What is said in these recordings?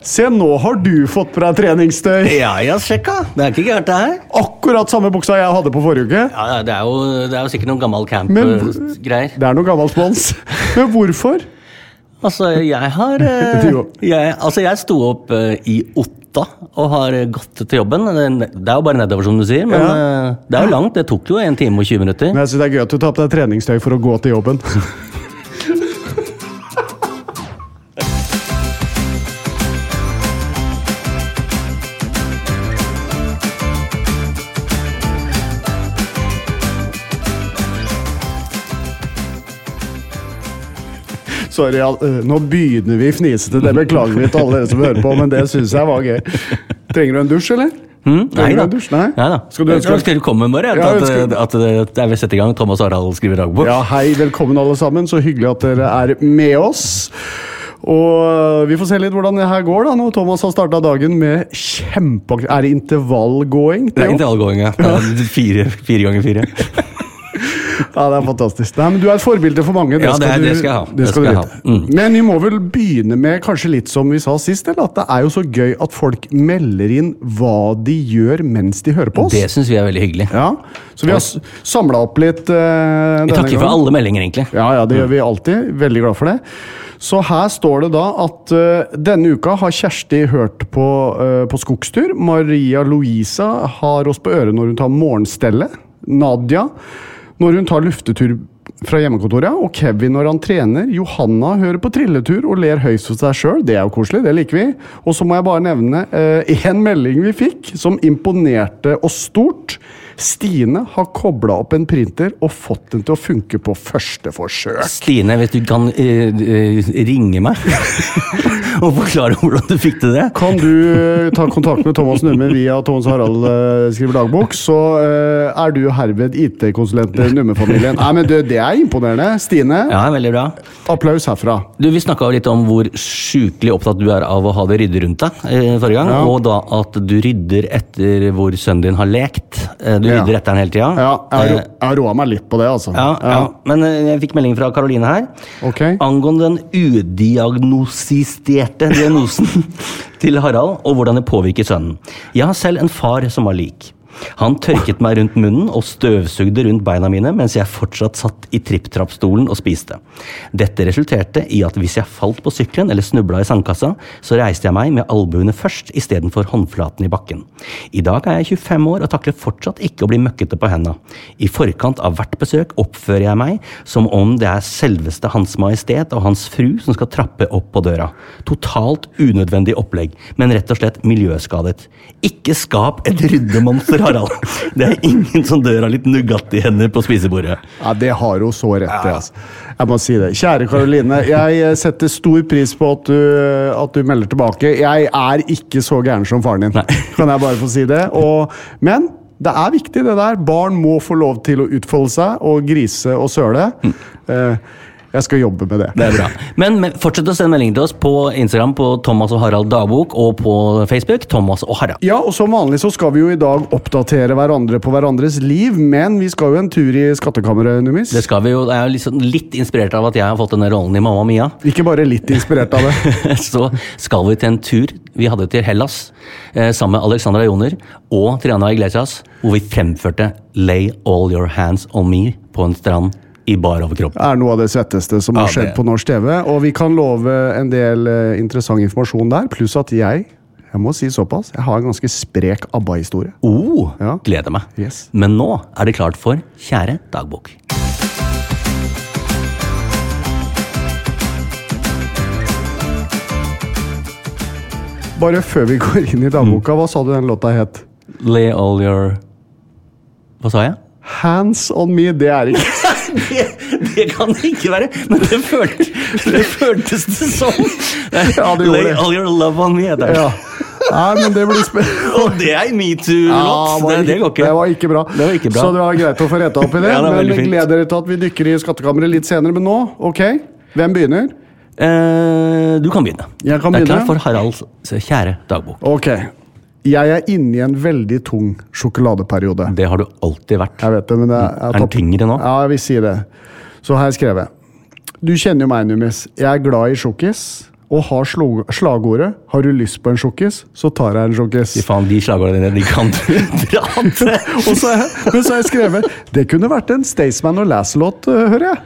Se, nå har du fått på deg treningstøy! Ja, ja, sjekka. Det er ikke gærent, det her. Akkurat samme buksa jeg hadde på forrige uke. Ja, det, er jo, det er jo sikkert noen gammel camp-greier. Det er noe gammel spons. Men hvorfor? Altså, jeg har eh, jeg, Altså, jeg sto opp eh, i Otta og har eh, gått til jobben. Det er jo bare nedover, som du sier, men Ja. eh, det er jo langt. Det tok jo en time og 20 minutter. Men jeg synes det er gøy at du tar på deg treningstøy for å gå til jobben. Sorry, ja, øh, nå begynner vi fnisete. Det beklager vi til alle dere som hører på, men det syns jeg var gøy. Trenger du en dusj, eller? Mm, nei da. dusj? Nei? Nei da. Skal du ønske velkommen, bare. Ja, at, ønsker- at, at, det er ved sette i gang Thomas Harald skriver dagbok. Ja, hei, velkommen alle sammen. Så hyggelig at dere er med oss. Og øh, vi får se litt hvordan det her går, da, når Thomas har starta dagen med kjempeaktivitet. Er det intervallgåing? Det er intervallgåing, ja. Fire, fire ganger fire. Ja, det er fantastisk. Nei, men Du er et forbilde for mange. Ja, det du- det skal jeg ha. Det Det skal skal du jeg ha. Mm. Men vi må vel begynne med kanskje litt som vi sa sist, eller at det er jo så gøy at folk melder inn hva de gjør mens de hører på oss. Det syns vi er veldig hyggelig. Ja, Så vi har samla opp litt uh, Vi takker for alle meldinger, egentlig. Ja, ja, det gjør vi alltid. Veldig glad for det. Så her står det da at uh, denne uka har Kjersti hørt på, uh, på skogstur. Maria Louisa har oss på øret når hun tar morgenstellet. Nadia når hun tar luftetur fra hjemmekontoret. Og Kevin når han trener. Johanna hører på trilletur og ler høyst for seg sjøl. Det er jo koselig, det liker vi. Og så må jeg bare nevne én melding vi fikk som imponerte oss stort. Stine har kobla opp en printer og fått den til å funke på første forsøk. Stine, hvis du kan uh, ringe meg og forklare hvordan du fikk til det? Kan du eh, ta kontakt med Thomas Numme via Thomas Harald uh, skriver dagbok, så uh, er du herved IT-konsulent i Numme-familien. Nei, men du, Det er imponerende. Stine, Ja, veldig bra. applaus herfra. Du, Vi snakka litt om hvor sjukelig opptatt du er av å ha det ryddig rundt deg eh, forrige gang. Ja. Og da at du rydder etter hvor sønnen din har lekt. Eh, du Ja. etter den hele tida. Ja, jeg har ro- jeg har roa meg litt på det, altså. Ja, ja. Men eh, jeg fikk melding fra Karoline her okay. angående den udiagnostiserte diagnosen til Harald, og hvordan det påvirker sønnen. Jeg har selv en far som var lik. Han tørket meg rundt munnen og støvsugde rundt beina mine mens jeg fortsatt satt i tripp-trapp-stolen og spiste. Dette resulterte i at hvis jeg falt på sykkelen eller snubla i sandkassa, så reiste jeg meg med albuene først istedenfor håndflaten i bakken. I dag er jeg 25 år og takler fortsatt ikke å bli møkkete på henda. I forkant av hvert besøk oppfører jeg meg som om det er selveste Hans Majestet og hans fru som skal trappe opp på døra. Totalt unødvendig opplegg, men rett og slett miljøskadet. Ikke skap et ryddemonster, Harald. Det er ingen som dør av litt Nugatti-hender på spisebordet. Ja, Det har hun så rett i. Altså. Jeg må si det. Kjære Karoline, jeg eh, setter stor pris på at du, at du melder tilbake. Jeg er ikke så gæren som faren din, kan jeg bare få si det. Og, men Det er viktig, det der. Barn må få lov til å utfolde seg og grise og søle. Eh, jeg skal jobbe med det. Det er bra. Men, men fortsett å sende melding til oss på Instagram på Thomas og Harald Dagbok, og på Facebook Thomas og Harald. Ja, og Som vanlig så skal vi jo i dag oppdatere hverandre på hverandres liv, men vi skal jo en tur i skattkammeret, Numis. Det skal vi jo, jeg er liksom litt inspirert av at jeg har fått denne rollen i Mamma Mia. Ikke bare litt inspirert av det. Så skal vi til en tur vi hadde til Hellas eh, sammen med Alexandra Joner og Triana Iglesias, hvor vi fremførte Lay All Your Hands On Me på en strand i bar overkropp. er noe av det svetteste som har Ja, skjedd på norsk TV. Og vi kan love en del eh, interessant informasjon der, pluss at jeg jeg må si såpass, jeg har en ganske sprek ABBA-historie. Oh, Ja. gleder meg. Yes. Men nå er det klart for Kjære dagbok. Bare før vi går inn i dagboka, hva sa du den låta het? Lay all your Hva sa jeg? Hands on me, det er ikke Det, det kan det ikke være, men det føltes det, føltes det som. Ja, det Lay all your love on me. heter. Ja. Nei, men det blir spennende. Og det er metoo-låt! det, det går ikke. Det var ikke bra. Det var ikke bra. Så det var greit å få retta opp i det. Ja, det men vi gleder dere til at vi dykker i skattkammeret litt senere. Men nå, ok, hvem begynner? Eh, du kan begynne. Jeg kan begynne. Det er klart for Haralds kjære dagbok. Ok. Jeg er inne i en veldig tung sjokoladeperiode. Det har du alltid vært. Jeg vet det, men det er, Er den tyngre nå? Ja, jeg vil si det. Så har jeg skrevet. Du kjenner jo meg, Numis. Jeg er glad i sjokkis. Og har slagordet 'Har du lyst på en sjokkis, så tar jeg en sjokkis'. Fy faen, de slagordene dine, de kan du dra til! Jeg, men så har jeg skrevet Det kunne vært en Staysman og Lass-låt, øh, hører jeg.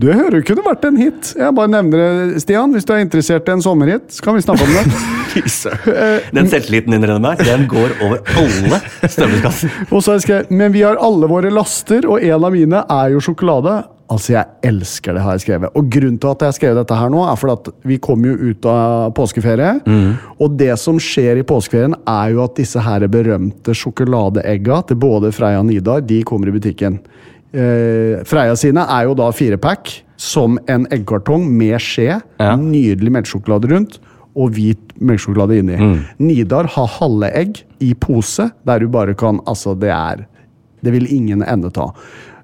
Du hører det kunne vært en hit. Jeg bare nevner det, Stian. Hvis du er interessert i en sommerhit, så kan vi snakke om det. Den selvtilliten din, Rønne meg, den går over alle støvleskasser. Og så jeg Men vi har alle våre laster, og en av mine er jo sjokolade. Altså, jeg elsker det, har jeg skrevet. Og grunnen til at jeg har skrevet dette her nå, er fordi at vi kommer jo ut av påskeferie. Og det som skjer i påskeferien, er jo at disse her berømte sjokoladeegga til både Freia og Nidar, de kommer i butikken. Eh, Freia sine er jo da firepack, som en eggkartong med skje. Ja. Nydelig melkesjokolade rundt. Og hvit melkesjokolade inni. Nidar har halve egg i pose, der du bare kan Altså, det er Det vil ingen ende ta.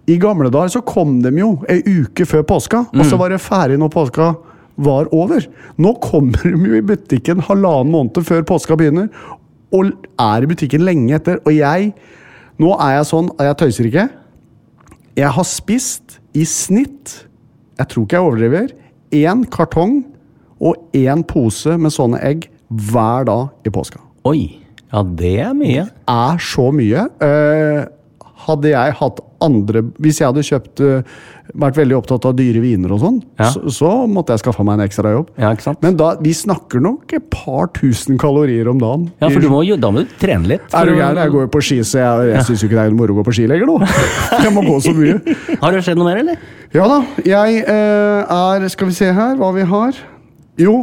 I gamle dager så kom de jo ei uke før påska, og så var det ferdig når påska var over. Nå kommer de jo i butikken halvannen måned før påska begynner, og er i butikken lenge etter. Og jeg Nå er jeg sånn, og jeg tøyser ikke. Jeg har spist i snitt, jeg tror ikke jeg overdriver, én kartong og én pose med sånne egg hver dag i påska. Oi. Ja, det er mye. Det Er så mye. Uh, hadde jeg hatt andre Hvis jeg hadde kjøpt eh, vært veldig opptatt av dyre viner og sånn, Ja. så, så måtte jeg skaffa meg en ekstra jobb. Ja? Men da, vi snakker nok et par tusen kalorier om dagen. Ja, for du må, jo- da må du trene litt. Er du gæren? Jeg går jo på ski, så jeg, jeg syns jo ikke det er moro å gå på ski lenger nå. Jeg må gå så mye. Har det skjedd noe mer, eller? Ja da. Jeg eh, er Skal vi se her hva vi har. Jo,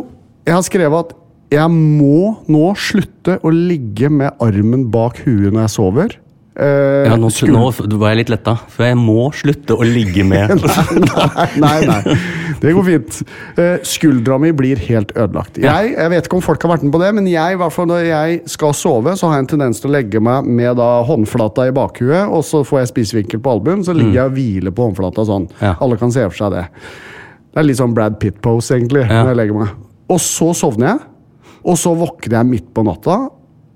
jeg har skrevet at jeg må nå slutte å ligge med armen bak huet når jeg sover. Eh, Ja, nå, nå var jeg litt letta, for jeg må slutte å ligge med nei, nei, nei. Det går fint. Uh, skuldra mi blir helt ødelagt. Jeg, jeg vet ikke om folk har vært med på det, men jeg, når jeg skal sove, så har jeg en tendens til å legge meg med da håndflata i bakhuet, og så får jeg spisevinkel på albuen, så ligger jeg og hviler på håndflata sånn. Mm. Ja. Alle kan se for seg det. Det er litt sånn Brad Pitt-pose, egentlig, Ja. når jeg legger meg. Og så sovner jeg, og så våkner jeg midt på natta,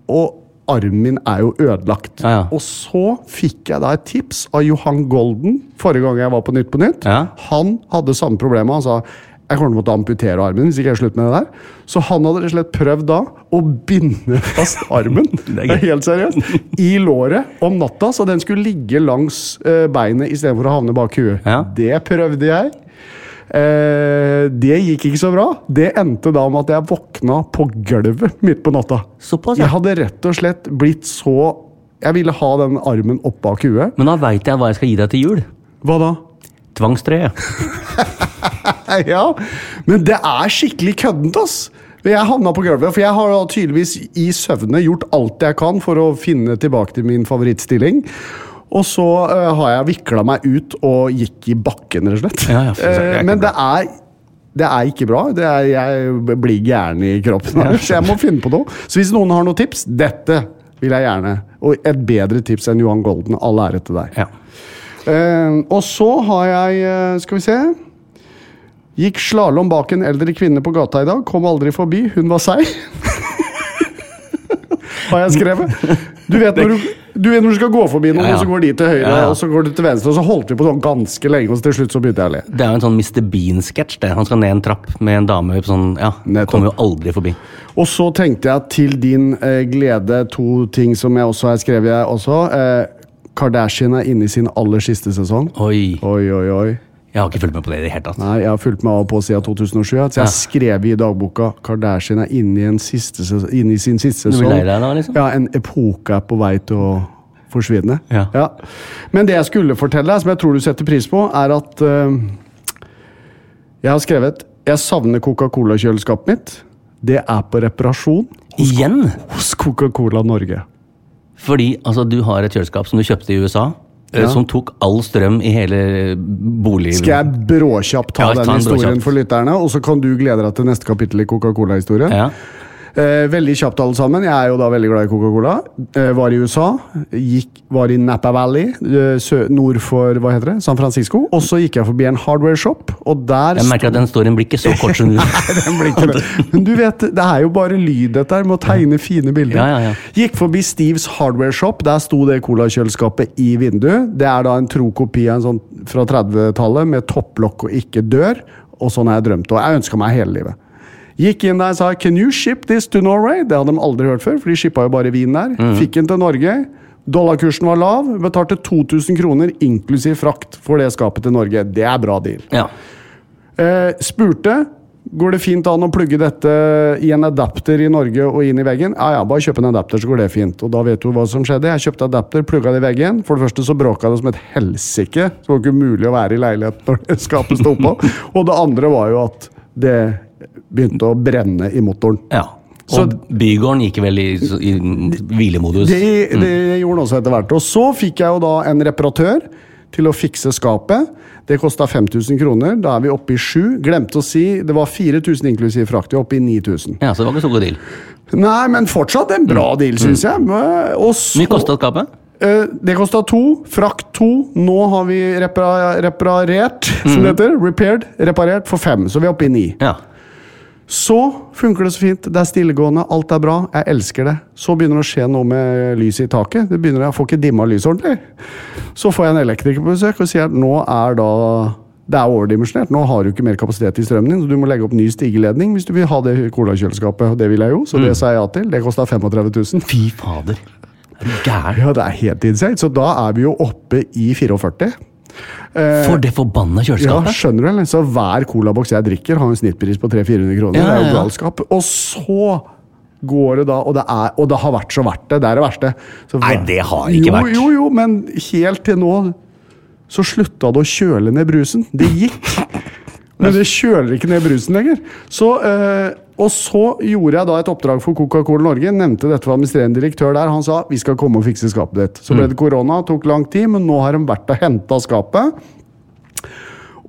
og armen min er jo ødelagt. Ja, ja. Og så fikk jeg da et tips av Johan Golden forrige gang jeg var på Nytt på Nytt. Ja. Han hadde samme problemet. Han sa jeg kommer til å måtte amputere armen hvis ikke jeg slutter med det der. Så han hadde rett og slett prøvd da å binde fast armen Det er helt seriøst, i låret om natta, så den skulle ligge langs eh, beinet istedenfor å havne bak huet. Det prøvde jeg. Eh, det gikk ikke så bra. Det endte da med at jeg våkna på gulvet midt på natta. Såpass, ja. Jeg hadde rett og slett blitt så Jeg ville ha den armen opp bak huet. Men da veit jeg hva jeg skal gi deg til jul. Hva da? Tvangstrøye. Ja, men det er skikkelig køddent, ass! Jeg havna på gulvet, for jeg har tydeligvis i søvne gjort alt jeg kan for å finne tilbake til min favorittstilling. Og så uh, har jeg vikla meg ut og gikk i bakken, rett og slett. Ja, ja, ikke men det er, det er ikke bra. Det er, jeg blir gæren i kroppen. Så jeg må finne på noe. Så hvis noen har noen tips Dette vil jeg gjerne. Og et bedre tips enn Johan Golden. All ære til deg. Ja. Uh, og så har jeg Skal vi se. Gikk slalåm bak en eldre kvinne på gata i dag. Kom aldri forbi. Hun var seig. har jeg skrevet. Du vet når du, du vet når du skal gå forbi noen, Ja, ja. og så går de til høyre, Ja, og så går du til venstre, og så holdt vi på sånn ganske lenge, og så til slutt så begynte jeg å le. Det er jo en sånn Mr. Bean-sketsj. det. Han skal ned en trapp med en dame sånn Ja, Nettopp. kommer jo aldri forbi. Og så tenkte jeg til din eh, glede to ting som jeg også har skrevet. Jeg også. Eh, Kardashian er inne i sin aller siste sesong. Oi. Oi, oi, oi. Jeg har ikke fulgt med på det i det hele tatt. Nei, Jeg har fulgt med av og på siden 2007. Så jeg Ja. har skrevet i dagboka Kardashian er inne i, en siste, inne i sin siste sesong. liksom? Ja, En epoke er på vei til å forsvinne. Ja. Men det jeg skulle fortelle som jeg tror du setter pris på, er at uh, Jeg har skrevet Jeg savner Coca-Cola-kjøleskapet mitt. Det er på reparasjon Igjen? hos Coca-Cola Norge. Fordi altså, du har et kjøleskap som du kjøpte i USA, Ja. som tok all strøm i hele boligen. Skal jeg bråkjapt ta Ja, ta den historien bråkjapt. for lytterne, og så kan du glede deg til neste kapittel i Coca-Cola-historien? Ja. Eh, veldig kjapt, alle sammen. Jeg er jo da veldig glad i Coca-Cola. Eh, var i USA. Gikk, var i Napa Valley, eh, nord for hva heter det, San Francisco. Og så gikk jeg forbi en hardware shop, og der Jeg merker at den storyen blir ikke så kort som du. Men du vet, det er jo bare lyd dette her, med å tegne fine bilder. Ja, ja, ja. Gikk forbi Steves Hardware Shop, der sto det colakjøleskapet i vinduet. Det er da en tro kopi av en sånn fra 30-tallet med topplokk og ikke dør. Og sånn har jeg drømt, og jeg ønska meg hele livet. Gikk inn der og sa 'Can you ship this to Norway?' Det hadde de aldri hørt før, for de shippa jo bare vin der. Fikk den til Norge. Dollarkursen var lav. Betalte 2000 kroner inklusiv frakt for det skapet til Norge. Det er bra deal. Ja. Eh, spurte Går det fint an å plugge dette i en adapter i Norge og inn i veggen? Ja, ja, bare kjøp en adapter, så går det fint. Og da vet du hva som skjedde. Jeg kjøpte adapter, plugga det i veggen. For det første så bråka det som et helsike. Så det var ikke mulig å være i leiligheten når det skapet sto på. Og det andre var jo at det begynte å brenne i motoren. ja. Så- Og bygården gikk vel i, i hvilemodus. Det, det gjorde den også etter hvert. Og så fikk jeg jo da en reparatør til å fikse skapet. Det kosta 5000 kroner. Da er vi oppe i 7. Glemte å si det var 4000 inklusiv frakt. Vi er oppe i 9000. Ja, Så det var ikke så god deal. Nei, men fortsatt en bra deal, syns jeg. Og så, Mye kosta skapet? Eh, det kosta to. Frakt to. Nå har vi repara reparert, som det heter. Repaired. Reparert for fem. Så vi er oppe i ni. Ja. Så funker det så fint. Det er stillegående, alt er bra. Jeg elsker det. Så begynner det å skje noe med lyset i taket. Det begynner, Jeg får ikke dimma lyset ordentlig. Så får jeg en elektriker på besøk og sier at nå er da det er overdimensjonert. Nå har du ikke mer kapasitet i strømmen din, så du må legge opp ny stigeledning hvis du vil ha det colakjøleskapet. Det vil jeg jo, så det sa jeg ja til. Det kosta 35 000. Fy fader. Er gæren? Ja, det er helt insane. Så da er vi jo oppe i 44. For det forbanna Ja, skjønner du? Så hver colaboks jeg drikker, har en snittpris på 300-400 kroner. Ja, Det er jo ja. galskap. Og så går det da, og det, er, og det har vært så verdt det. Det er det verste. Så Nei, det har ikke jo, vært. Jo, jo, men helt til nå så slutta det å kjøle ned brusen. Det gikk. Men det kjøler ikke ned brusen lenger. Så, eh, og så gjorde jeg da et oppdrag for Coca-Cola Norge. Nevnte dette for administrerende direktør der. Han sa vi skal komme og fikse skapet ditt. Så Mm. ble det korona, tok lang tid, men nå har de vært og henta skapet.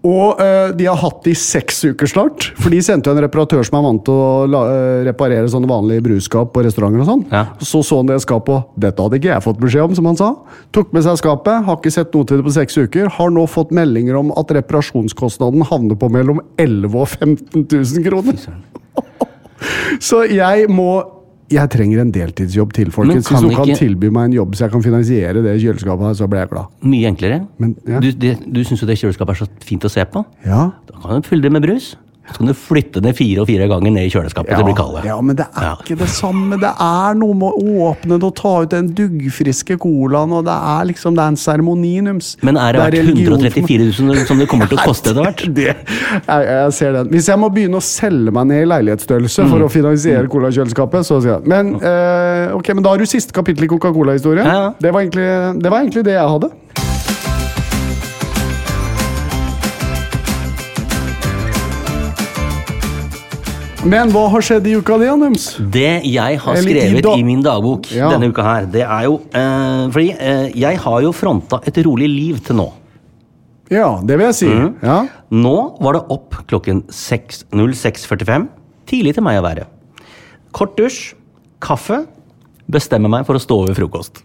Og eh, de har hatt det i seks uker snart. For de sendte jo en reparatør som er vant til å la, eh, reparere sånne vanlige brusskap på restauranter. og sånn. Ja. Så så han det skapet, og dette hadde ikke jeg fått beskjed om, som han sa. Tok med seg skapet, har ikke sett noe til det på seks uker. Har nå fått meldinger om at reparasjonskostnaden havner på mellom 11 000 og 15 000 kroner. Så jeg må Jeg trenger en deltidsjobb til, folkens. Hvis noen kan ikke- tilby meg en jobb så jeg kan finansiere det kjøleskapet, her, så blir jeg glad. Mye enklere. Men, ja. Du, det, du syns jo det kjøleskapet er så fint å se på? Ja, Da kan du fylle det med brus. Så kan du flytte det fire og fire ganger ned i kjøleskapet til det blir kaldt. Ja, men det er Ja. ikke det samme. Det er noe med å åpne det og ta ut den duggfriske colaen, og det er liksom det er en seremoni, Nums. Men er det verdt religion for meg. 134 000 som det kommer til å koste etter hvert? Det, jeg, jeg ser den. Hvis jeg må begynne å selge meg ned i leilighetsstørrelse Mm. for å finansiere colakjøleskapet, så sier jeg Men, eh, ok, men da har du siste kapittel i Coca-Cola-historien. Ja, ja. Det, det var egentlig det jeg hadde. Men hva har skjedd i uka di, Anums? Det jeg har skrevet i i min dagbok Ja. denne uka her, det er jo eh, Fordi eh, jeg har jo fronta et rolig liv til nå. Ja, det vil jeg si. Mm. Ja. Nå var det opp klokken 6 06.45. Tidlig til meg å være. Kort dusj, kaffe, Bestemmer meg for å stå over frokost.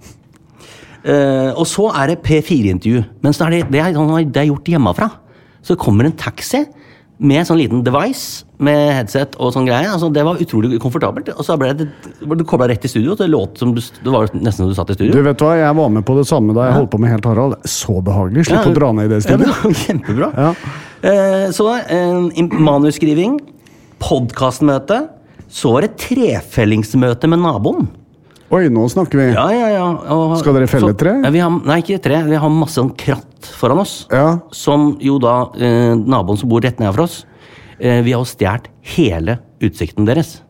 Eh, og så er det P4-intervju. Men det, det, er, det er gjort hjemmefra. Så kommer en taxi med sånn liten device med headset og sånn greie. Altså, det var utrolig komfortabelt. Og så ble det, du kobla rett i studio. Det låt som du, det var nesten som du satt i studio. Du vet hva, Jeg var med på det samme da jeg holdt på med Helt Harald. Så behagelig. Slipp Ja, å dra ned i det Ja, det var kjempebra. Ja. Eh, så eh, manusskriving, podkastmøte. Så var det trefellingsmøte med naboen. Oi, nå snakker vi. Ja, ja, ja. Og, Skal dere felle så- tre? Vi har, nei, ikke tre. Vi har masse sånn kratt foran oss. Ja. Som jo da eh, naboen som bor rett nede for oss eh, Vi har jo stjålet hele utsikten deres.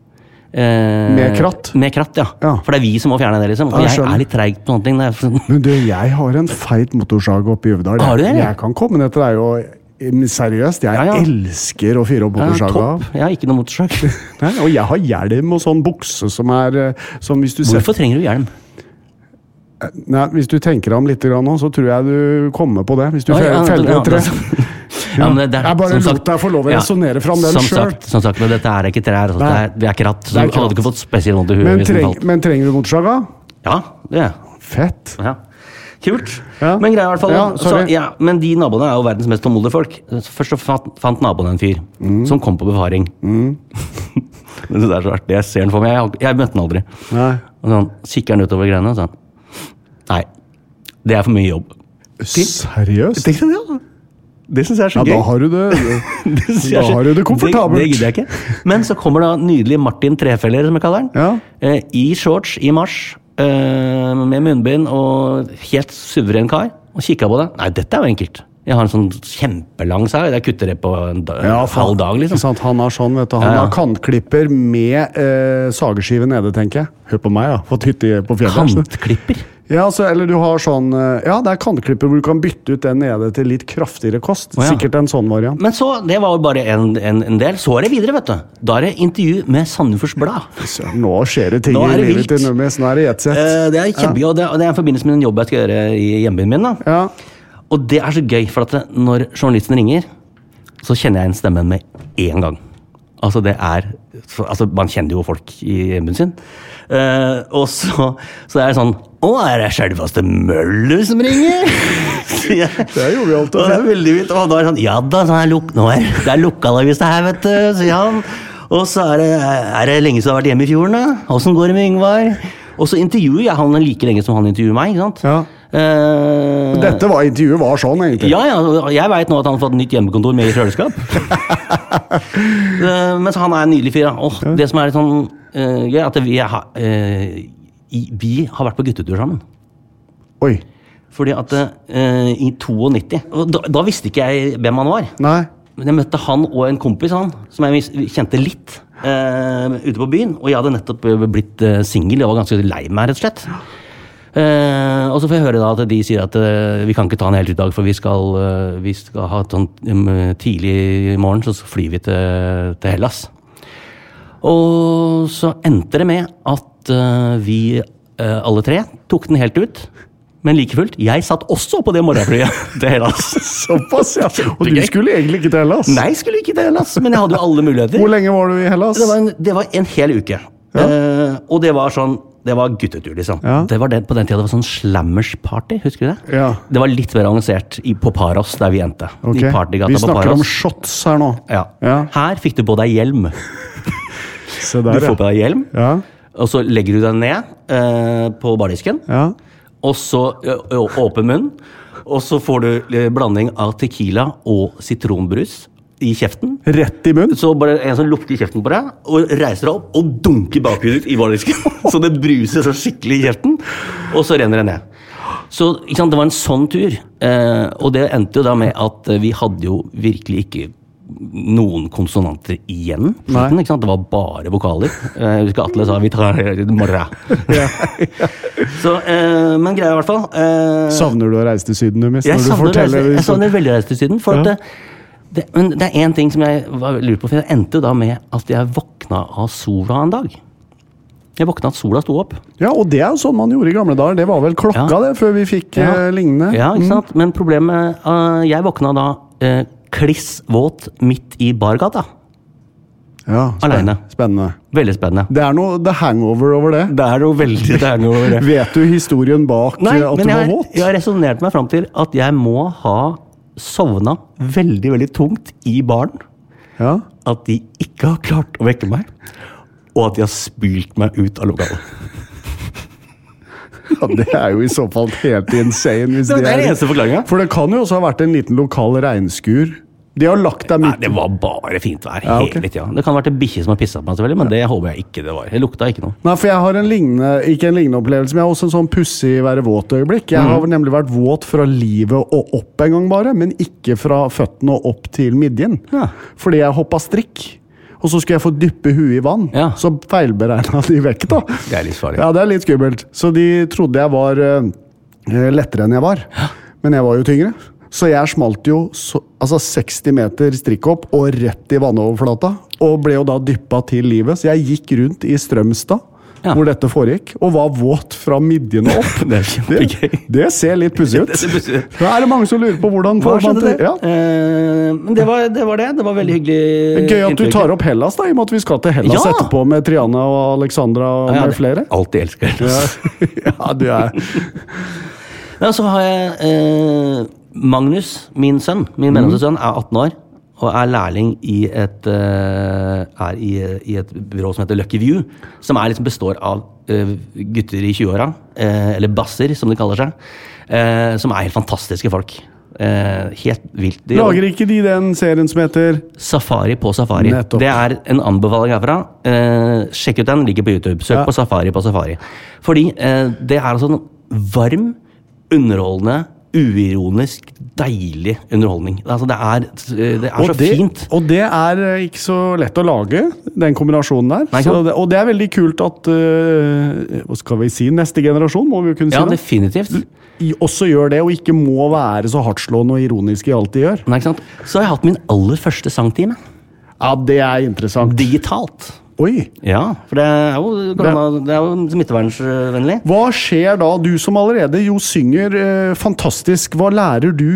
Eh, Med kratt? Med kratt, ja. Ja. For det er vi som må fjerne det, liksom. Og jeg jeg er litt treig på sånne ting. Men du, jeg har en feit motorsag oppe i Uvdal. Har du det. Jeg kan komme ned til deg og Seriøst, jeg Ja, ja. elsker å fyre opp ja, motorsaga. topp. Jeg har ikke noe motorsag. Og jeg har hjelm og sånn bukse som er eh, som du ser Hvorfor trenger du hjelm? Nei, Hvis du tenker deg om litt nå, så tror jeg du kommer på det. Hvis du fe- ja, feller ja, et tre. Ja, men det- det er- Jeg bare lot deg få lov å ja, resonnere fram den som sjøl. sagt, som sagt, men dette er ikke trær. Altså, det, er, det er kratt. Så du hadde ikke fått spesielt vondt i huet Men, treng, men trenger du motorsaga? Ja, det er Fett. ja. Kult. Ja. Men greia i hvert fall Ja, så, ja, Men de naboene er jo verdens mest tålmodige folk. Først så fant, fant naboen en fyr Mm. som kom på befaring. Mm. det er så artig. Jeg ser den for meg. Jeg, jeg møtte den aldri. Nei. Og sånn, Kikker han utover greiene og sånn Nei, det er for mye jobb. Seriøst? Tenk deg det, altså. Det syns jeg er så Ja, gøy. da har du det. Det Da har du det komfortabelt. Det, det gidder jeg ikke. Men så kommer da nydelig Martin Trefeller, som jeg kaller han. Ja. Eh, I shorts i mars, med munnbind og helt suveren kar. Og kikka på det. Nei, dette er jo enkelt. Jeg har en sånn kjempelang sau. Jeg kutter det på en Ja, halv dag, liksom. sant? Han har sånn, vet du. Han Ja, ja. har kantklipper med eh, sageskive nede, tenker jeg. Hør på meg, da. Fått hytte på fjellet. Kantklipper. Ja, altså, eller du har sånn eh, Ja, det er kantklipper hvor du kan bytte ut den nede til litt kraftigere kost. Oh, ja. Sikkert en sånn variant. Men så, det var jo bare en, en, en del. Så er det videre, vet du. Da er det intervju med Sandefjords Blad. Nå skjer det ting i livet vilt. til Nummis. Nå er det jetsett. Uh, det er kjempegøy, og det, det er i forbindelse med en jobb jeg skal gjøre i hjembyen min. da. Ja. Og det er så gøy, for at når journalisten ringer, så kjenner jeg igjen stemmen med én gang. Altså, det er Altså, man kjenner jo folk i hjembyen sin. Eh, og så, så er det sånn Å, er det selveste Møller som ringer? Jeg. Det er jovialt og Og det er veldig fint. Og da er det sånn Ja da, sånn er luk nå er, det er lokalavis det her, vet du, sier han. Og så er det Er det lenge siden du har vært hjemme i fjorden, da? Åssen går det med Yngvar? Og så intervjuer jeg han like lenge som han intervjuer meg, ikke sant? Ja. Uh, Dette var intervjuet var sånn, egentlig. ja, ja, jeg veit nå at han har fått nytt hjemmekontor med i kjøleskap. Eh, Mens han er en nydelig fyr. da. Og det som er litt sånn uh, gøy, at vi, har, uh, vi har vært på guttetur sammen. Oi. Fordi at uh, i 92 og da, da visste ikke jeg hvem han var. Nei. Men jeg møtte han og en kompis han, som jeg kjente litt ute på byen. Og jeg hadde nettopp blitt uh, singel og var ganske lei meg, rett og slett. Eh, og så får jeg høre da at de sier at eh, vi kan ikke ta en hel dag, for vi skal, eh, vi skal ha et sånt um, tidlig i morgen, så flyr vi til, til Hellas. Og så endte det med at eh, vi eh, alle tre tok den helt ut. Men like fullt, jeg satt også på det morgenflyet til Hellas. Såpass, ja. Og du skulle egentlig ikke til Hellas? Nei, jeg skulle ikke til Hellas, men jeg hadde jo alle muligheter. Hvor lenge var du i Hellas? Det var en, det var en hel uke. Eh, og det var sånn Det var guttetur, liksom. Ja. Det var det, på den tida det var sånn slammers-party, husker du det? Ja. Det var litt mer avansert i, på Paros, der vi endte. Ok. I partygata Vi snakker om shots her nå. ja. Ja. Her fikk du på deg hjelm. Se Du får på deg hjelm, ja. og så legger du deg ned eh, på bardisken. ja. Og så ø, ø, åpen munn. Og så får du blanding av tequila og sitronbrus i kjeften. Rett i munnen. Så bare en som lukter kjeften på deg, og reiser deg opp og dunker bakhudet ditt i bardisken. Så det bruser så skikkelig i kjeften, og så renner det ned. Så sant, Det var en sånn tur. Eh, og det endte jo da med at eh, vi hadde jo virkelig ikke noen konsonanter igjen. slutten? Det var bare vokaler. Eh, Jeg husker Atle sa 'vi tar morra'. Så, eh, men greia i hvert fall eh, Savner du å reise til Syden, jeg du savner, forteller jeg savner veldig å reise til Syden. For at Ja. det, det, men det er én ting som jeg lurer på, for det endte da med at jeg våkna av sola en dag. Jeg våkna at sola sto opp. Ja, og det er jo sånn man gjorde i gamle dager. Det var vel klokka, Ja. det, før vi fikk eh, lignende. Ja, ikke sant? Men problemet uh, Jeg våkna da uh, kliss våt midt i bargata. Ja, spenn- Spennende. Veldig spennende. Det er noe the hangover over det. Det er noe veldig hangover over det. Vet du historien bak Nei, eh, at du var våt? jeg har resonnert meg fram til at jeg må ha sovna veldig, veldig tungt i baren. Ja. At de ikke har klart å vekke meg. Og at de har spylt meg ut av lokalet. ja, Det er jo i så fall helt insane. Hvis Det er den eneste. For det kan jo også ha vært en liten lokal regnskur. De har lagt deg Nei, det var bare fint vær Ja, okay. hele tida. Det kan ha vært en bikkje som har pissa på meg, selvfølgelig, men det håper jeg ikke det var. Det lukta ikke noe. Nei, for jeg har en lignende, ikke en lignende opplevelse, men jeg har også en sånn pussig være våt-øyeblikk. Jeg mm. har nemlig vært våt fra livet og opp en gang bare, men ikke fra føttene og opp til midjen. Ja. Fordi jeg hoppa strikk. Og så skulle jeg få dyppe huet i vann, Ja. så feilberegna de vekk, da. Det er litt farlig. Ja, det er litt skummelt. Så de trodde jeg var uh, lettere enn jeg var. Men jeg var jo tyngre. Så jeg smalt jo så, altså 60 meter strikkhopp og rett i vannoverflata. Og ble jo da dyppa til livet. Så jeg gikk rundt i Strømstad, Ja. hvor dette foregikk, og var våt fra midjene opp. Det er. Det, det ser litt pussig ut. Da er det mange som lurer på hvordan Hva skjedde det? ja. Eh, men det var, det var det. Det var veldig hyggelig. Gøy at du tar opp Hellas, da, i og med at vi skal til Hellas Ja! etterpå med Triana og Alexandra og Ja, med det- flere. Alltid elsker Hellas. Ja, ja du er Ja, så har jeg eh, Magnus, min sønn. Min mm. mellomste sønn er 18 år og er lærling i et, eh, er i, i et byrå som heter Lucky View. Som er liksom består av eh, gutter i 20-åra, eh, eller basser som de kaller seg. som er helt fantastiske folk. Helt vilt. De- Lager ikke de den serien som heter Safari på Safari. Nettopp. Det er en anbefaling herfra. Sjekk ut den, ligger på YouTube. Søk Ja. på Safari på Safari. Fordi det er altså en varm, underholdende, uironisk, deilig underholdning. Altså, det er, det er så det, fint. Og det er eh, ikke så lett å lage, den kombinasjonen der. Nei, så det, og det er veldig kult at uh, Hva skal vi si? Neste generasjon, må vi jo kunne Ja, si. det. definitivt. I, også gjør det, og ikke må være så hardtslående og ironisk i alt de gjør. Nei? Så har jeg hatt min aller første sangtime. Ja, det er interessant. Digitalt. Oi! Ja, for det er jo, korona- det er jo smittevernvennlig. Hva skjer da, du som allerede jo synger eh, fantastisk? Hva lærer du?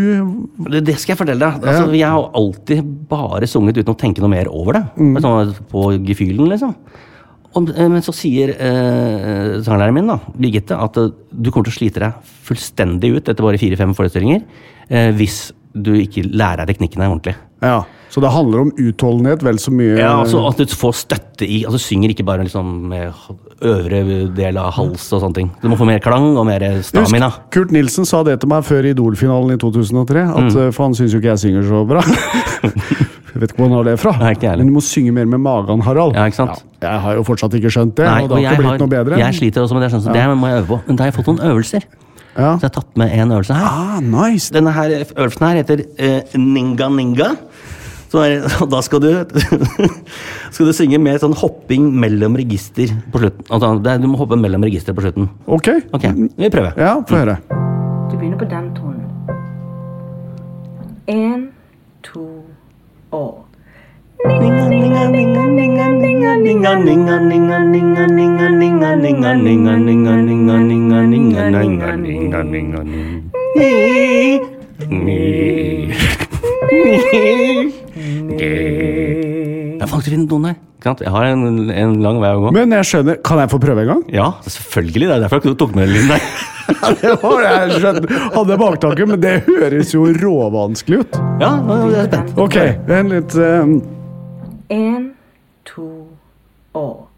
Det, det skal jeg fortelle deg. Altså, Jeg har alltid bare sunget uten å tenke noe mer over det. Sånn på gefühlen, liksom. Og, eh, men så sier eh, sanglæreren min, da, Birgitte, at eh, du kommer til å slite deg fullstendig ut etter bare fire-fem forestillinger eh, hvis du ikke lærer deg teknikkene ordentlig. Ja, Så det handler om utholdenhet vel så mye Ja, altså At du får støtte i Altså synger ikke bare liksom med øvre del av hals og sånne ting. Du må få mer klang og mer stamina. Husk, Kurt Nilsen sa det til meg før Idol-finalen i 2003. At, Mm. eh, For han syns jo ikke jeg synger så bra. jeg vet ikke hvor han har det fra. Nei. Men du må synge mer med magen, Harald. Ja, ikke sant? Ja, jeg har jo fortsatt ikke skjønt det, Nei, og det har ikke blitt noe bedre. jeg sliter også med det, skjønner du, Ja. det må jeg øve på. Men da har jeg fått noen øvelser. ja. Så jeg har tatt med en øvelse her. Ah, nice! Denne her øvelsen her heter eh, Ninga Ninga. Så er, og da skal du skal du synge med sånn hopping mellom register på slutten. Altså, er, du må hoppe mellom register på slutten. Ok. okay. vi prøver. Ja, få høre. Du begynner på den tonen. En, to og Jeg fant ikke noen her. Jeg har en, en lang vei å gå. Men jeg skjønner Kan jeg få prøve en gang? Ja, selvfølgelig. Det er derfor jeg tok med den lyden der. Det var det jeg skjønte. Hadde baktanke, men det høres jo råvanskelig ut. Ja, jeg er spent. Ok, en litt um... En, to og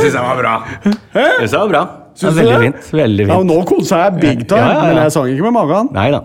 Jeg syns den var bra. Jeg ¿Eh? synes den var bra. Syns du det? veldig fint. Veldig Ja, og nå kosa jeg big time, men jeg sang ikke med magen. Nei da.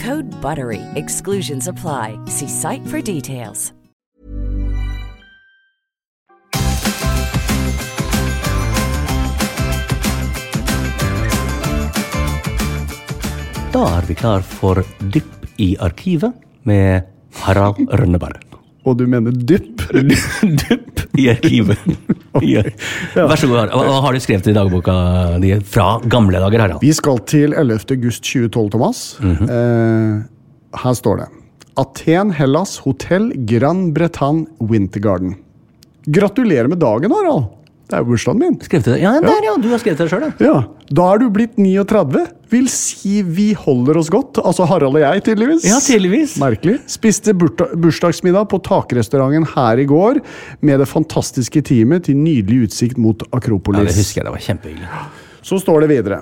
Code BUTTERY. Exclusions apply. See site for details. Da er vi klar for Dypp i arkivet med Harald Rønneberg. Og du mener dypp? Dypp i arkivet. Ja. Vær så god. Hva har du skrevet i dagboka di fra gamle dager, Harald? Vi skal til 11. august 2012, Thomas. eh, her står det Aten, Hellas, hotell Grand Bretagne Wintergarden. Gratulerer med dagen, Harald! Det er jo bursdagen min. Skrevet det? Ja, der, ja. Du har skrevet det sjøl, ja. Ja, Da er du blitt 39. Vil si vi holder oss godt. Altså Harald og jeg, tydeligvis. Ja, tydeligvis. Merkelig. Spiste bursdagsmiddag på takrestauranten her i går med det fantastiske teamet til nydelig utsikt mot Akropolis. ja. Det husker jeg. Det var kjempehyggelig. Så står det videre.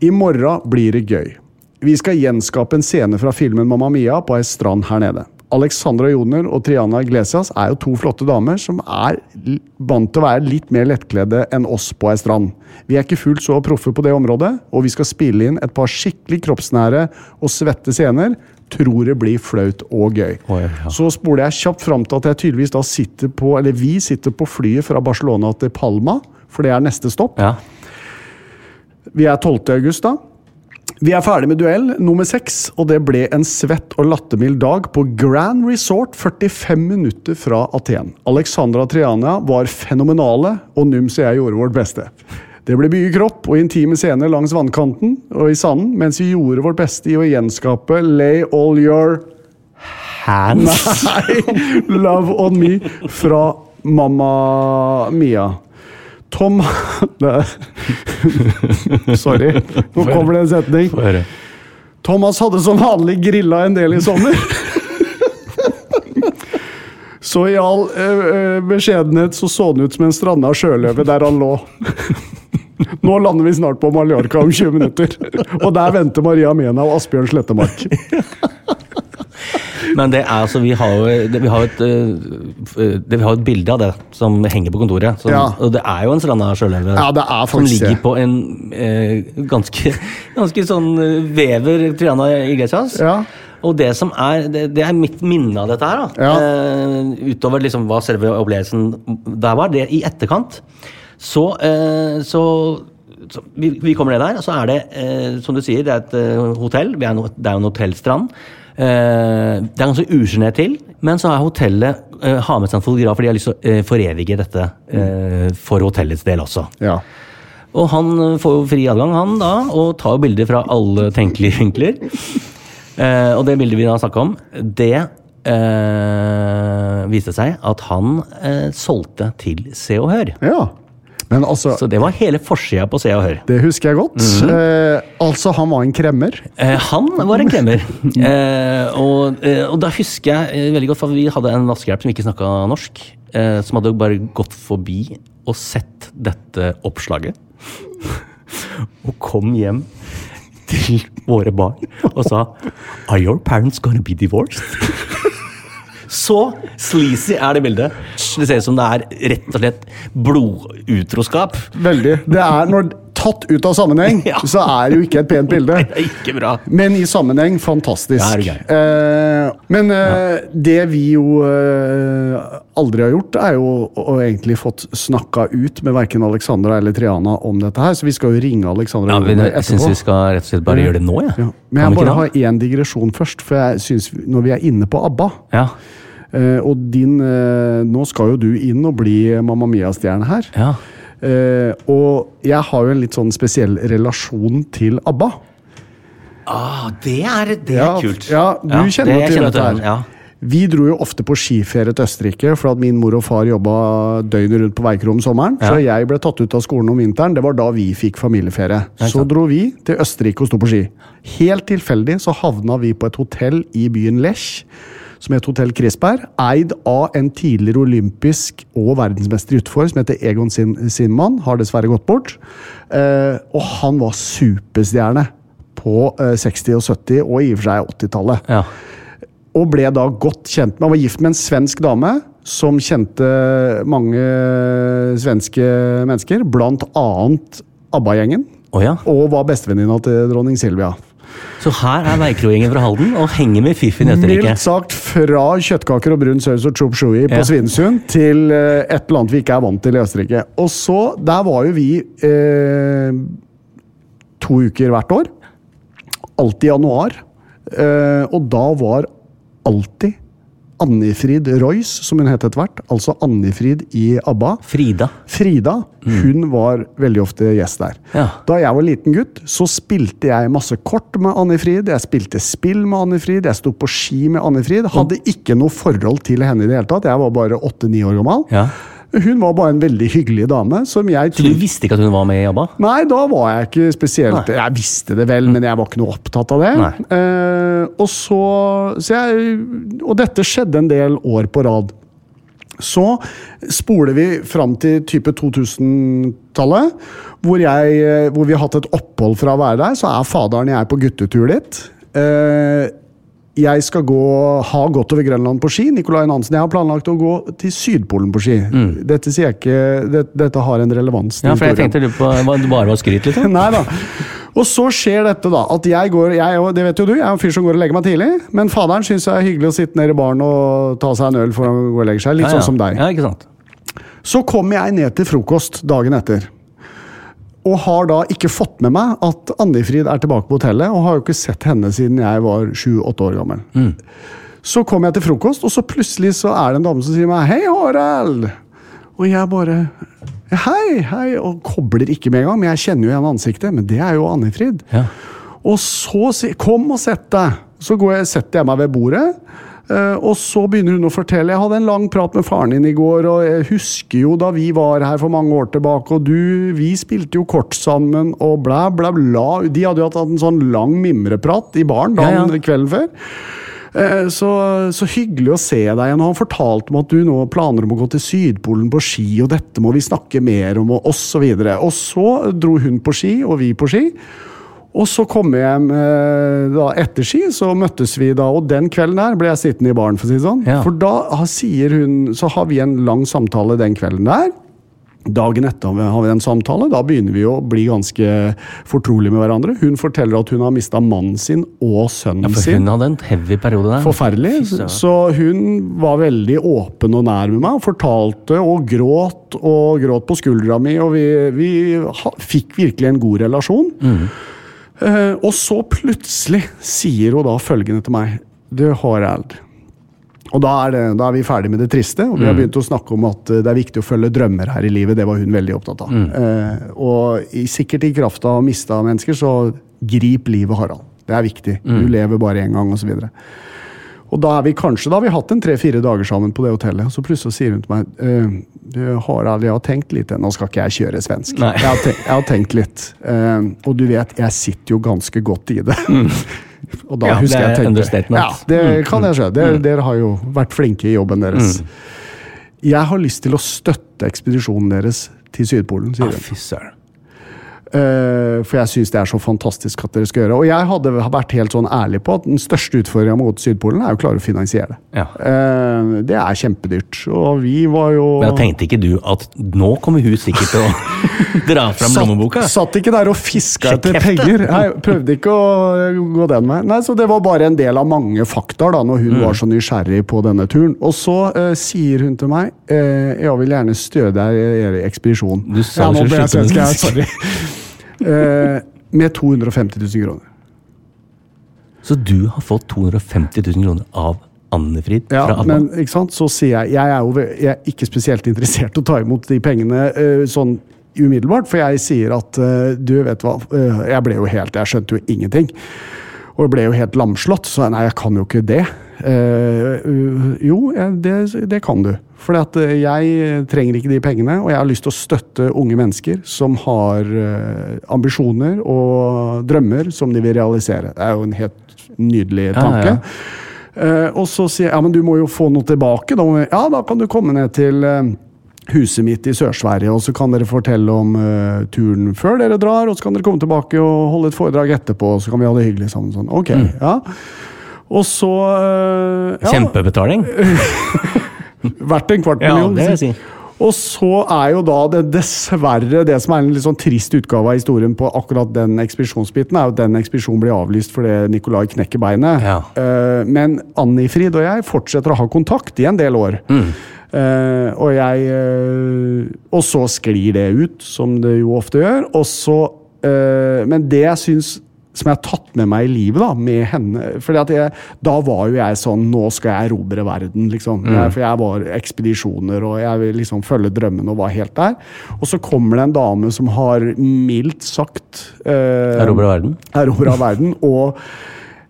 I morgen blir det gøy. Vi skal gjenskape en scene fra filmen Mamma Mia på ei strand her nede. Alexandra Joner og Triana Iglesias er jo to flotte damer som er vant til å være litt mer lettkledde enn oss på ei strand. Vi er ikke fullt så proffe på det området, og vi skal spille inn et par skikkelig kroppsnære og svette scener. Tror det blir flaut og gøy. Oi, ja. Så spoler jeg kjapt fram til at jeg tydeligvis da sitter på, eller vi sitter på flyet fra Barcelona til Palma, for det er neste stopp. Ja. Vi er 12. august da. Vi er ferdig med duell nummer seks, og det ble en svett og lattermild dag på Grand Resort 45 minutter fra Aten. Alexandra Triana var fenomenale, og Nums og jeg gjorde vårt beste. Det ble mye kropp og intime scener langs vannkanten og i sanden, mens vi gjorde vårt beste i å gjenskape Lay All Your Hands. Nei, Love On Me fra Mamma Mia. Tom Sorry, nå kommer det en setning. Thomas hadde som vanlig grilla en del i sommer. Så i all eh, eh, beskjedenhet så så han ut som en stranda sjøløve der han lå. Nå lander vi snart på Mallorca om 20 minutter. Og der venter Maria Mena og Asbjørn Slettemark. Men det er altså, vi har jo det, vi har et, øh, det, vi har et bilde av det som henger på kontoret. Som, Ja. Og det er jo en stranda sjølelve Ja, det som ligger på en eh, ganske, ganske sånn øh, vever Triana Iglesias. Ja. Og det som er det, det er mitt minne av dette her, da. Ja. Eh, utover liksom hva selve opplevelsen der var. Det i etterkant. Så, eh, så, så vi, vi kommer ned der, og så er det, eh, som du sier, det er et eh, hotell. Vi er no, det er jo en hotellstrand. Eh, det er ganske usjenert til, men så har hotellet eh, har med seg en fotograf, for de har lyst til å eh, forevige dette for hotellets del også. Ja. Og han får jo fri adgang, han da, og tar jo bilder fra alle tenkelige vinkler. Og det bildet vi da snakka om, det øh, viste seg at han øh, solgte til Se og Hør. ja. Men altså, Så det var hele forsida på Se og Hør. det husker jeg godt. eh, altså, han var en kremmer. Eh, han var en kremmer. Eh, og, eh, og da husker jeg eh, veldig godt, for vi hadde en vaskehjelp som ikke snakka norsk. Eh, som hadde bare gått forbi og sett dette oppslaget. og kom hjem til våre barn og sa Are your parents gonna be divorced? Så sleazy er det bildet. Det ser ut som det er rett og slett blodutroskap. Veldig. Det er når tatt ut av sammenheng, Ja. så er det jo ikke et pent bilde. Det er ikke bra. Men i sammenheng, fantastisk. Ja, det. Eh, men eh, det vi jo eh, aldri har gjort, er jo å, å egentlig fått snakka ut med verken Alexandra eller Triana om dette her, så vi skal jo ringe Alexandra Ja, men jeg syns vi skal rett og slett bare gjøre det nå, jeg. Ja. Men jeg bare har én digresjon først, for jeg synes når vi er inne på ABBA Ja. Eh, Og din eh, Nå skal jo du inn og bli Mamma Mia-stjerne her. ja. Eh, og jeg har jo en litt sånn spesiell relasjon til ABBA. Ah, det er, det er Ja, kult. Ja, du Ja, kjenner det- til dette her. Ja. Vi dro jo ofte på skiferie til Østerrike, for at min mor og far jobba døgnet rundt på Veikro om sommeren. Ja. Så jeg ble tatt ut av skolen om vinteren. Det var da vi fikk familieferie. Så dro vi til Østerrike og sto på ski. Helt tilfeldig så havna vi på et hotell i byen Lech, som het Hotell Krisberg, eid av en tidligere olympisk og verdensmester i utfor som heter Egon Sin Simman. Har dessverre gått bort. Eh, og han var superstjerne på eh, 60- og 70- og i og for seg 80-tallet Ja. og ble da godt kjent med Han var gift med en svensk dame som kjente mange svenske mennesker, blant annet ABBA-gjengen. Oh ja. Og var bestevenninna til dronning Silvia. Så her er Veikro-gjengen fra Halden og henger med Fiffen i Østerrike. Mildt sagt fra kjøttkaker og brun saus og chop shui på Ja. Svinesund til eh, et eller annet vi ikke er vant til i Østerrike. Og så, der var jo vi eh, to uker hvert år. Alltid i januar. Eh, og da var alltid Annifrid Royce, som hun het etter hvert, altså Annifrid i ABBA. Frida. Frida hun var veldig ofte gjest der. Ja. Da jeg var liten gutt, så spilte jeg masse kort med Annifrid. Jeg spilte spill med Annifrid, jeg sto på ski med Annifrid. Hadde ikke noe forhold til henne i det hele tatt. Jeg var bare åtte-ni år gammel. Ja. Hun var bare en veldig hyggelig dame. som jeg... Så du visste ikke at hun var med i ABBA? Nei, da var jeg ikke spesielt Nei. Jeg visste det vel, men jeg var ikke noe opptatt av det. Eh, og så, så jeg, Og dette skjedde en del år på rad. Så spoler vi fram til type 2000-tallet, hvor, eh, hvor vi har hatt et opphold fra å være der. Så er faderen jeg på guttetur dit. Eh, jeg skal gå, ha gått over Grønland på ski. Nicolai Nansen. Jeg har planlagt å gå til Sydpolen på ski. Dette sier jeg ikke, det, dette har en relevans. Mm. Ja, for jeg tenkte du på bare var skryt, liksom. Nei da. Og så skjer dette, da. At jeg går jeg, Det vet jo du, jeg er en fyr som går og legger meg tidlig. Men faderen syns det er hyggelig å sitte nede i baren og ta seg en øl før han går og legger seg. Litt Ja, ja. sånn som deg. Ja, ikke sant? Så kommer jeg ned til frokost dagen etter. Og har da ikke fått med meg at Annifrid er tilbake på hotellet, og har jo ikke sett henne siden jeg var sju-åtte år gammel. Så kommer jeg til frokost, og så plutselig så er det en dame som sier meg 'Hei, Harald!' Og jeg bare 'Hei, hei', og kobler ikke med en gang. Men jeg kjenner jo igjen ansiktet. Men det er jo Annifrid. Ja. Og så sier 'Kom og sett deg'. Så går jeg, setter jeg meg ved bordet. Eh, og så begynner hun å fortelle. Jeg hadde en lang prat med faren din i går, og jeg husker jo da vi var her for mange år tilbake, og du Vi spilte jo kort sammen, og blæ, blæ, bla. De hadde jo hatt en sånn lang mimreprat i baren Ja, ja. kvelden før. Eh, Så, så hyggelig å se deg igjen. Og han fortalte om at du nå planer om å gå til Sydpolen på ski, og dette må vi snakke mer om, og osv. Og så dro hun på ski, og vi på ski. Og så kom jeg hjem eh, da, etter ski, så møttes vi da, og den kvelden der ble jeg sittende i baren, for å si det sånn. Ja. For da sier hun Så har vi en lang samtale den kvelden der. Dagen etter har vi en samtale. Da begynner vi å bli ganske fortrolige med hverandre. Hun forteller at hun har mista mannen sin og sønnen Ja, for sin. hun hadde en heavy periode der. Forferdelig. Så hun var veldig åpen og nær med meg fortalte og gråt og gråt på skuldra mi. Og vi, vi fikk virkelig en god relasjon. Mm. Eh, og så plutselig sier hun da følgende til meg. Du, Harald. Og da er, det, da er vi ferdig med det triste, og vi Mm. har begynt å snakke om at eh, det er viktig å følge drømmer her i livet. Det var hun veldig opptatt av. Mm. Eh, og i, sikkert i kraft av å miste mennesker, så grip livet, Harald. Det er viktig. Mm. Du lever bare én gang, osv. Og da er vi kanskje, da har vi hatt en tre-fire dager sammen på det hotellet, og så plutselig sier hun til meg eh, du, Harald, jeg har tenkt litt Nå skal ikke jeg kjøre svensk. Jeg har, tenkt, jeg har tenkt litt. Eh, og du vet, jeg sitter jo ganske godt i det. og da Mm. Ja, husker er jeg tenkte. Ja, det Mm. kan jeg skjønne. Dere, dere har jo vært flinke i jobben deres. Jeg har lyst til å støtte ekspedisjonen deres til Sydpolen, sier Ah, hun. Eh, for jeg syns det er så fantastisk at dere skal gjøre Og jeg hadde vært helt sånn ærlig på at den største utfordringa mot Sydpolen er å klare å finansiere det. Ja. Eh, det er kjempedyrt. Og vi var jo Men da tenkte ikke du at nå kommer hun sikkert til å dra fram lommeboka? Satt, satt ikke der og fiska etter penger. Jeg prøvde ikke å gå den veien. Nei, så Det var bare en del av mange faktaer da, når hun Mm. var så nysgjerrig på denne turen. Og så uh, sier hun til meg uh, jeg vil gjerne støde deg i ekspedisjon. Du sa ja, nå ble jeg svensk, sorry. Eh, med 250 000 kroner. Så du har fått 250 000 kroner av Annefrid Ja, fra ABBA? men ikke sant, så sier jeg Jeg er jo jeg er ikke spesielt interessert i å ta imot de pengene eh, sånn umiddelbart, for jeg sier at eh, du, vet hva, eh, jeg ble jo helt Jeg skjønte jo ingenting. Og jeg ble jo helt lamslått, så nei, jeg kan jo ikke det. Eh, uh, jo, det, det kan du. For jeg trenger ikke de pengene, og jeg har lyst til å støtte unge mennesker som har eh, ambisjoner og drømmer som de vil realisere. Det er jo en helt nydelig tanke. ja. Eh, og så sier jeg ja, men du må jo få noe tilbake. Da. må Ja, da kan du komme ned til eh, huset mitt i Sør-Sverige, og så kan dere fortelle om uh, turen før dere drar, og så kan dere komme tilbake og holde et foredrag etterpå, og så kan vi ha det hyggelig sammen. Sånn. Ok, ja. Og så eh, ja, Kjempebetaling? Verdt en kvart Ja, million. det vil jeg si. Og så er jo da det dessverre det som er en litt sånn trist utgave av historien på akkurat den ekspedisjonsbiten, er jo at den ekspedisjonen blir avlyst fordi Nikolai knekker beinet. Ja. Eh, men Annifrid og jeg fortsetter å ha kontakt i en del år. Mm. Eh, og jeg Og så sklir det ut, som det jo ofte gjør. Og så Men det jeg syns som jeg har tatt med meg i livet, da, med henne fordi at jeg, Da var jo jeg sånn Nå skal jeg erobre verden, liksom. Jeg, for jeg var ekspedisjoner, og jeg vil liksom følge drømmen og var helt der. Og så kommer det en dame som har mildt sagt eh, Erobra verden? erobra verden. Og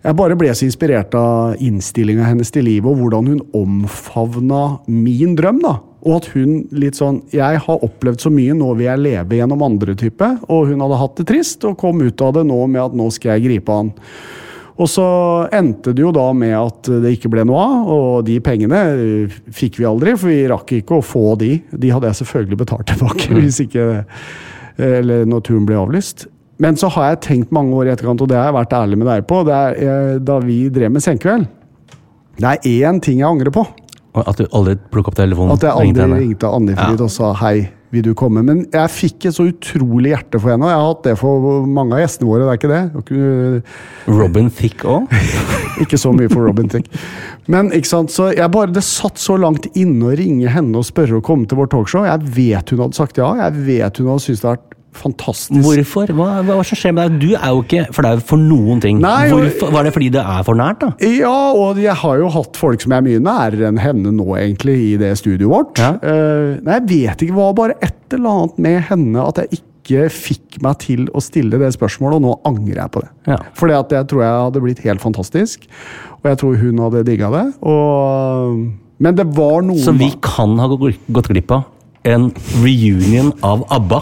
jeg bare ble så inspirert av innstillinga hennes til livet, og hvordan hun omfavna min drøm. da. Og at hun litt sånn Jeg har opplevd så mye, nå vil jeg leve gjennom andre type. Og hun hadde hatt det trist, og kom ut av det nå med at nå skal jeg gripe an. Og så endte det jo da med at det ikke ble noe av, og de pengene eh, fikk vi aldri, for vi rakk ikke å få de. De hadde jeg selvfølgelig betalt tilbake hvis ikke Eller når turen ble avlyst. Men så har jeg tenkt mange år i etterkant, og det har jeg vært ærlig med deg på, det er eh, da vi drev med Senkveld. Det er én ting jeg angrer på. At du aldri plukket opp telefonen? At jeg aldri ringte ringte Annifrid Ja. og sa hei, vil du komme? Men jeg fikk et så utrolig hjerte for henne, og jeg har hatt det for mange av gjestene våre. det er ikke det. Ikke- Robin Thicke òg? Ikke så mye for Robin Thicke. Men ikke sant, så jeg bare, det satt så langt inne å ringe henne og spørre å komme til vårt talkshow. Jeg vet hun hadde sagt ja. Jeg vet hun hadde syntes det hadde vært fantastisk. Hvorfor? Hva, hva, hva som skjer med deg? Du er jo ikke flau for noen ting. Nei, Hvorfor? Var det fordi det er for nært, da? Ja, og jeg har jo hatt folk som er mye nærere enn henne nå, egentlig, i det studioet vårt. Ja. Uh, nei, jeg vet ikke. Det var bare et eller annet med henne at jeg ikke fikk meg til å stille det spørsmålet, og nå angrer jeg på det. Ja. For jeg tror jeg hadde blitt helt fantastisk, og jeg tror hun hadde digga det. Og, men det var noe Så vi kan ha gått glipp av en reunion av ABBA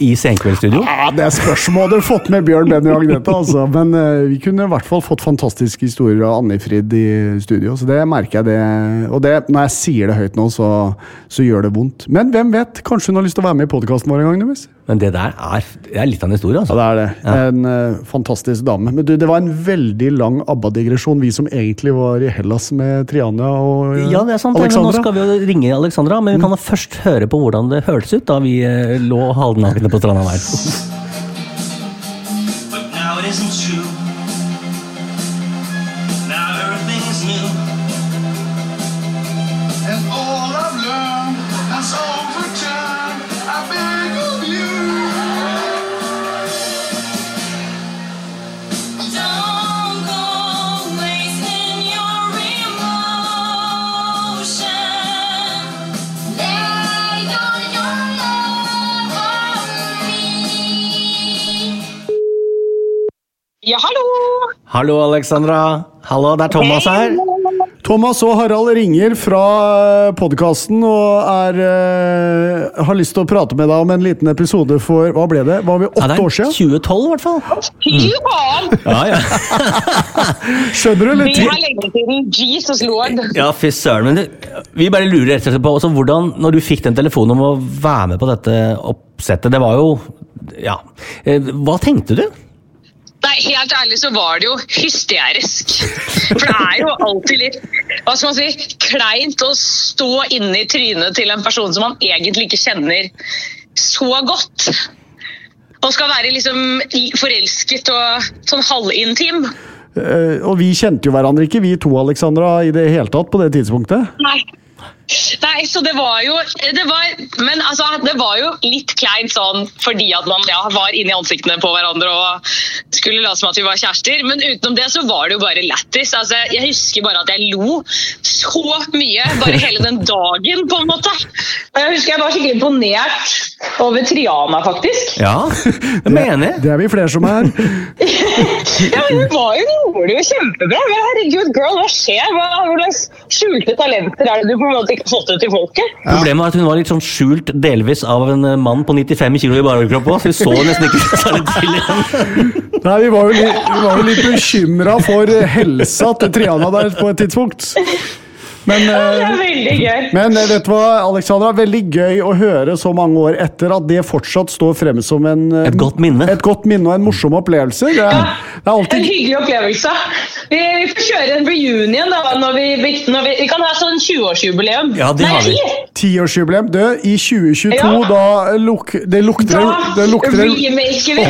i Senkveldstudio? Ja, Det er spørsmål du har fått med Bjørn Benny og Agnete, altså. Men uh, vi kunne i hvert fall fått fantastiske historier av Annifrid i studio. Så det merker jeg det. Og det, når jeg sier det høyt nå, så, så gjør det vondt. Men hvem vet? Kanskje hun har lyst til å være med i podkasten vår en gang? Numis? Men det der er, det er litt av en historie, altså. Ja, det er det. En uh, fantastisk dame. Men du, det var en veldig lang ABBA-digresjon, vi som egentlig var i Hellas med Triania og uh, Ja, det er sant. Alexandra. Men nå skal vi jo ringe Alexandra, men vi kan da først høre på hvordan det hørtes ut da vi uh, lå halvnakne på stranda der. Ja, hallo! Hallo, Alexandra. Hallo, det er Thomas her. Thomas og Harald ringer fra podkasten og er, uh, har lyst til å prate med deg om en liten episode for Hva ble det? Var vi Ja, åtte det år siden? 2012 i hvert fall. Mm. Ja, ja. Skjønner du? Det Eller? er lenge siden. Jesus lord. Ja, fy søren. Men det, vi bare lurer rett og slett på også, hvordan, når du fikk den telefonen om å være med på dette oppsettet Det var jo ja. Eh, Hva tenkte du? Nei, helt ærlig så var det jo hysterisk. For det er jo alltid litt hva skal man si, kleint å stå inne i trynet til en person som man egentlig ikke kjenner så godt. Og skal være liksom forelsket og sånn halvintim. Eh, og vi kjente jo hverandre ikke, vi to, Alexandra, i det hele tatt på det tidspunktet. Nei. Nei, så det var jo det var, Men altså, det var jo litt kleint sånn fordi at man ja, var inni ansiktene på hverandre og skulle late som at vi var kjærester. Men utenom det så var det jo bare lættis. Altså, jeg husker bare at jeg lo så mye bare hele den dagen, på en måte. Jeg husker jeg var skikkelig imponert over Triana, faktisk. Ja, det mener jeg. Det er vi flere som er. Ja, men Hun var jo, gjorde det jo kjempebra. Men herregud, girl, hva skjer? Hva, slags skjulte talenter er det du på en måte ut til folket? Problemet var at hun var litt sånn skjult delvis av en eh, mann på 95 kilo i baroverkropp òg, så vi så nesten ikke særlig til igjen. Nei, Vi var jo litt, vi var jo litt bekymra for helsa til Triana der på et tidspunkt. Men, Det eh, er veldig gøy. men eh, vet du hva, Alexandra? Veldig gøy å høre så mange år etter at det fortsatt står frem som en, eh, Et godt minne. et godt minne og en morsom opplevelse. Det ja, det er En hyggelig opplevelse. Vi, vi får kjøre en reunion da, når vi, når vi, vi kan ha sånn 20-årsjubileum. Ja, det Nei, har vi. 10-årsjubileum. Du, i 2022, Ja. da luk, det lukter Da det lukter remaker vi.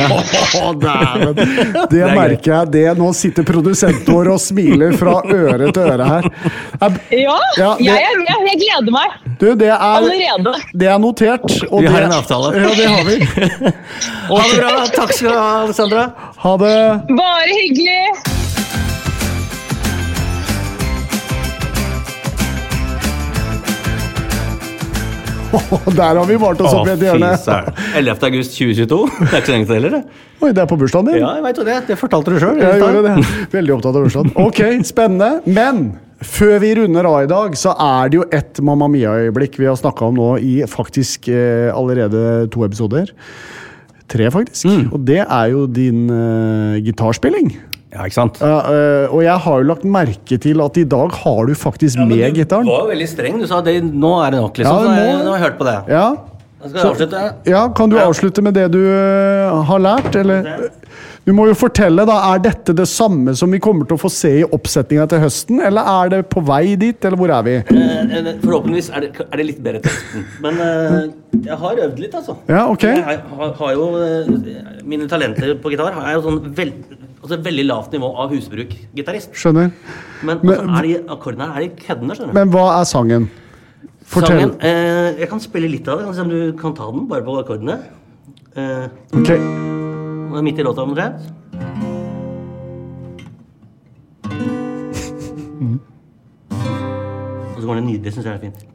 Oh, dæven. Det merker jeg. det. Nå sitter produsenten vår og smiler fra øre til øre her. Jeg- Ja, Ja, det- jeg, jeg, jeg gleder meg Du, det er, allerede. det er notert. og Vi har det- en avtale. Ja, det har vi. Ha det bra. Takk skal du ha, Alexandra. Ha det. Bare hyggelig. Der har vi malt oss opp i et hjørne. 11. august 2022. Det er ikke så lenge til heller, det. Oi, det er på bursdagen din? Ja, jeg vet jo det. Det fortalte du sjøl. Jeg gjorde det. Veldig opptatt av bursdagen. Ok, spennende. Men før vi runder av i dag, så er det jo et Mamma Mia-øyeblikk vi har snakka om nå i faktisk eh, allerede to episoder. Tre, faktisk. Mm. Og det er jo din eh, gitarspilling. Ja, ikke sant? Uh, uh, og jeg har jo lagt merke til at i dag har du faktisk med Du gitaren. var jo veldig streng. Du sa det, nå er det nok, liksom. Ja, så nå- jeg, nå har jeg hørt på det. Ja. Skal jeg avslutte. ja, Kan du avslutte med det du eh, har lært, eller? Du må jo fortelle, da. Er dette det samme som vi kommer til å få se i oppsetninga til høsten, eller er det på vei dit, eller hvor er vi? Eh, eh, Forhåpentligvis er det, er det litt bedre til høsten. Men eh, jeg har øvd litt, altså. Ja, ok. Jeg har, har- jo eh, Mine talenter på gitar er jo sånn veld, altså veldig lavt nivå av husbruk-gitarist. Skjønner. Men, Men- altså, er de, akkordene her er de køddene, skjønner du. Men hva er sangen? Fortell. Sangen, eh, jeg kan spille litt av det. Kan se om du kan ta den bare på akkordene. Eh, Ok. Er midt i låta omtrent. Og så går det nydelig, syns jeg er fint.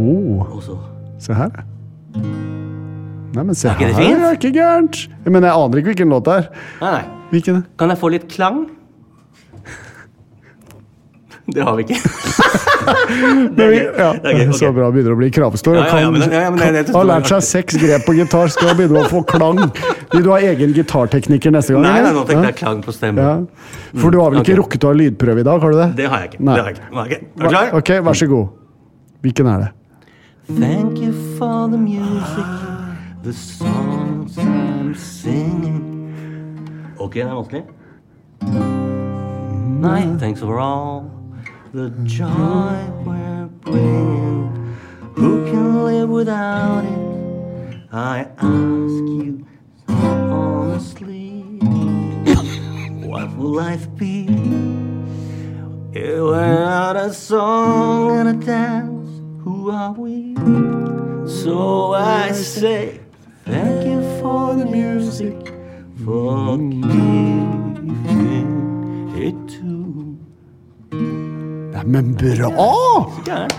Oh, Og så se her. Nei, men se Er her, det er ikke gærent. Men jeg aner ikke hvilken låt det er. Nei, nei. Hvilken? Kan jeg få litt klang? Det har vi ikke. Ja, Det er gøy, Okay. Så bra. Begynner å bli kravstor. Ja, ja, ja, ja, ja, har lært seg seks grep på gitar, skal begynne å få klang. Vil du ha egen gitartekniker neste gang? Nei, nei, nå tenkte jeg klang på stemmen. Ja. For du har vel ikke okay. rukket å ha lydprøve i dag, har du det? Det har jeg ikke. Nei. Det har jeg ikke. Har jeg ikke. Er du klar? Ok, vær så god. Hvilken er det? Thank you for the music, the songs I'm singing. Ok, det er vanskelig. Nei, thanks for all the joy we're bringing. Who can live without it? I ask you so honestly. What will life be? If Without a song and a dance, who are we? So I say, thank you for the music, for mm. Nei, men bra! Gærent.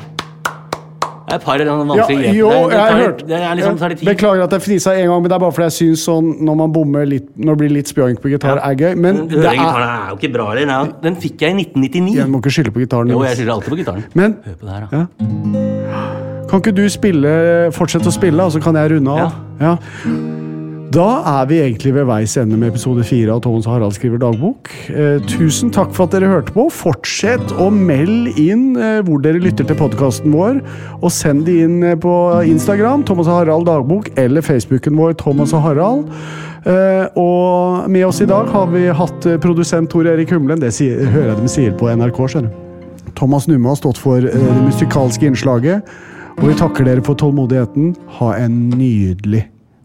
Det er et par av de Ja, vanskelige grepene. jo, Det- det jeg tar litt- Det er liksom, tar litt tid. Beklager at jeg fnisa en gang, men det er bare fordi jeg syns sånn når man bommer litt Når det blir litt spjoink på gitar, er gøy. Men Den det er er jo ikke bra. Den, er, den fikk jeg i 1999. Jeg må ikke skylde på gitaren. Jo, jeg skylder alltid på gitaren. Men Hør på det her, da. ja. Kan ikke du spille Fortsette å spille, og så kan jeg runde av? Ja. Da er vi egentlig ved veis ende med episode fire av Thomas og Harald skriver dagbok. Eh, tusen takk for at dere hørte på. Fortsett å melde inn eh, hvor dere lytter til podkasten vår, og send det inn eh, på Instagram, Thomas og Harald dagbok, eller Facebooken vår, Thomas og Harald. Eh, og med oss i dag har vi hatt eh, produsent Tor Erik Humlen. Det sier, hører jeg de sier på NRK, skjønner du. Thomas Numme har stått for eh, det musikalske innslaget. Og vi takker dere for tålmodigheten. Ha en nydelig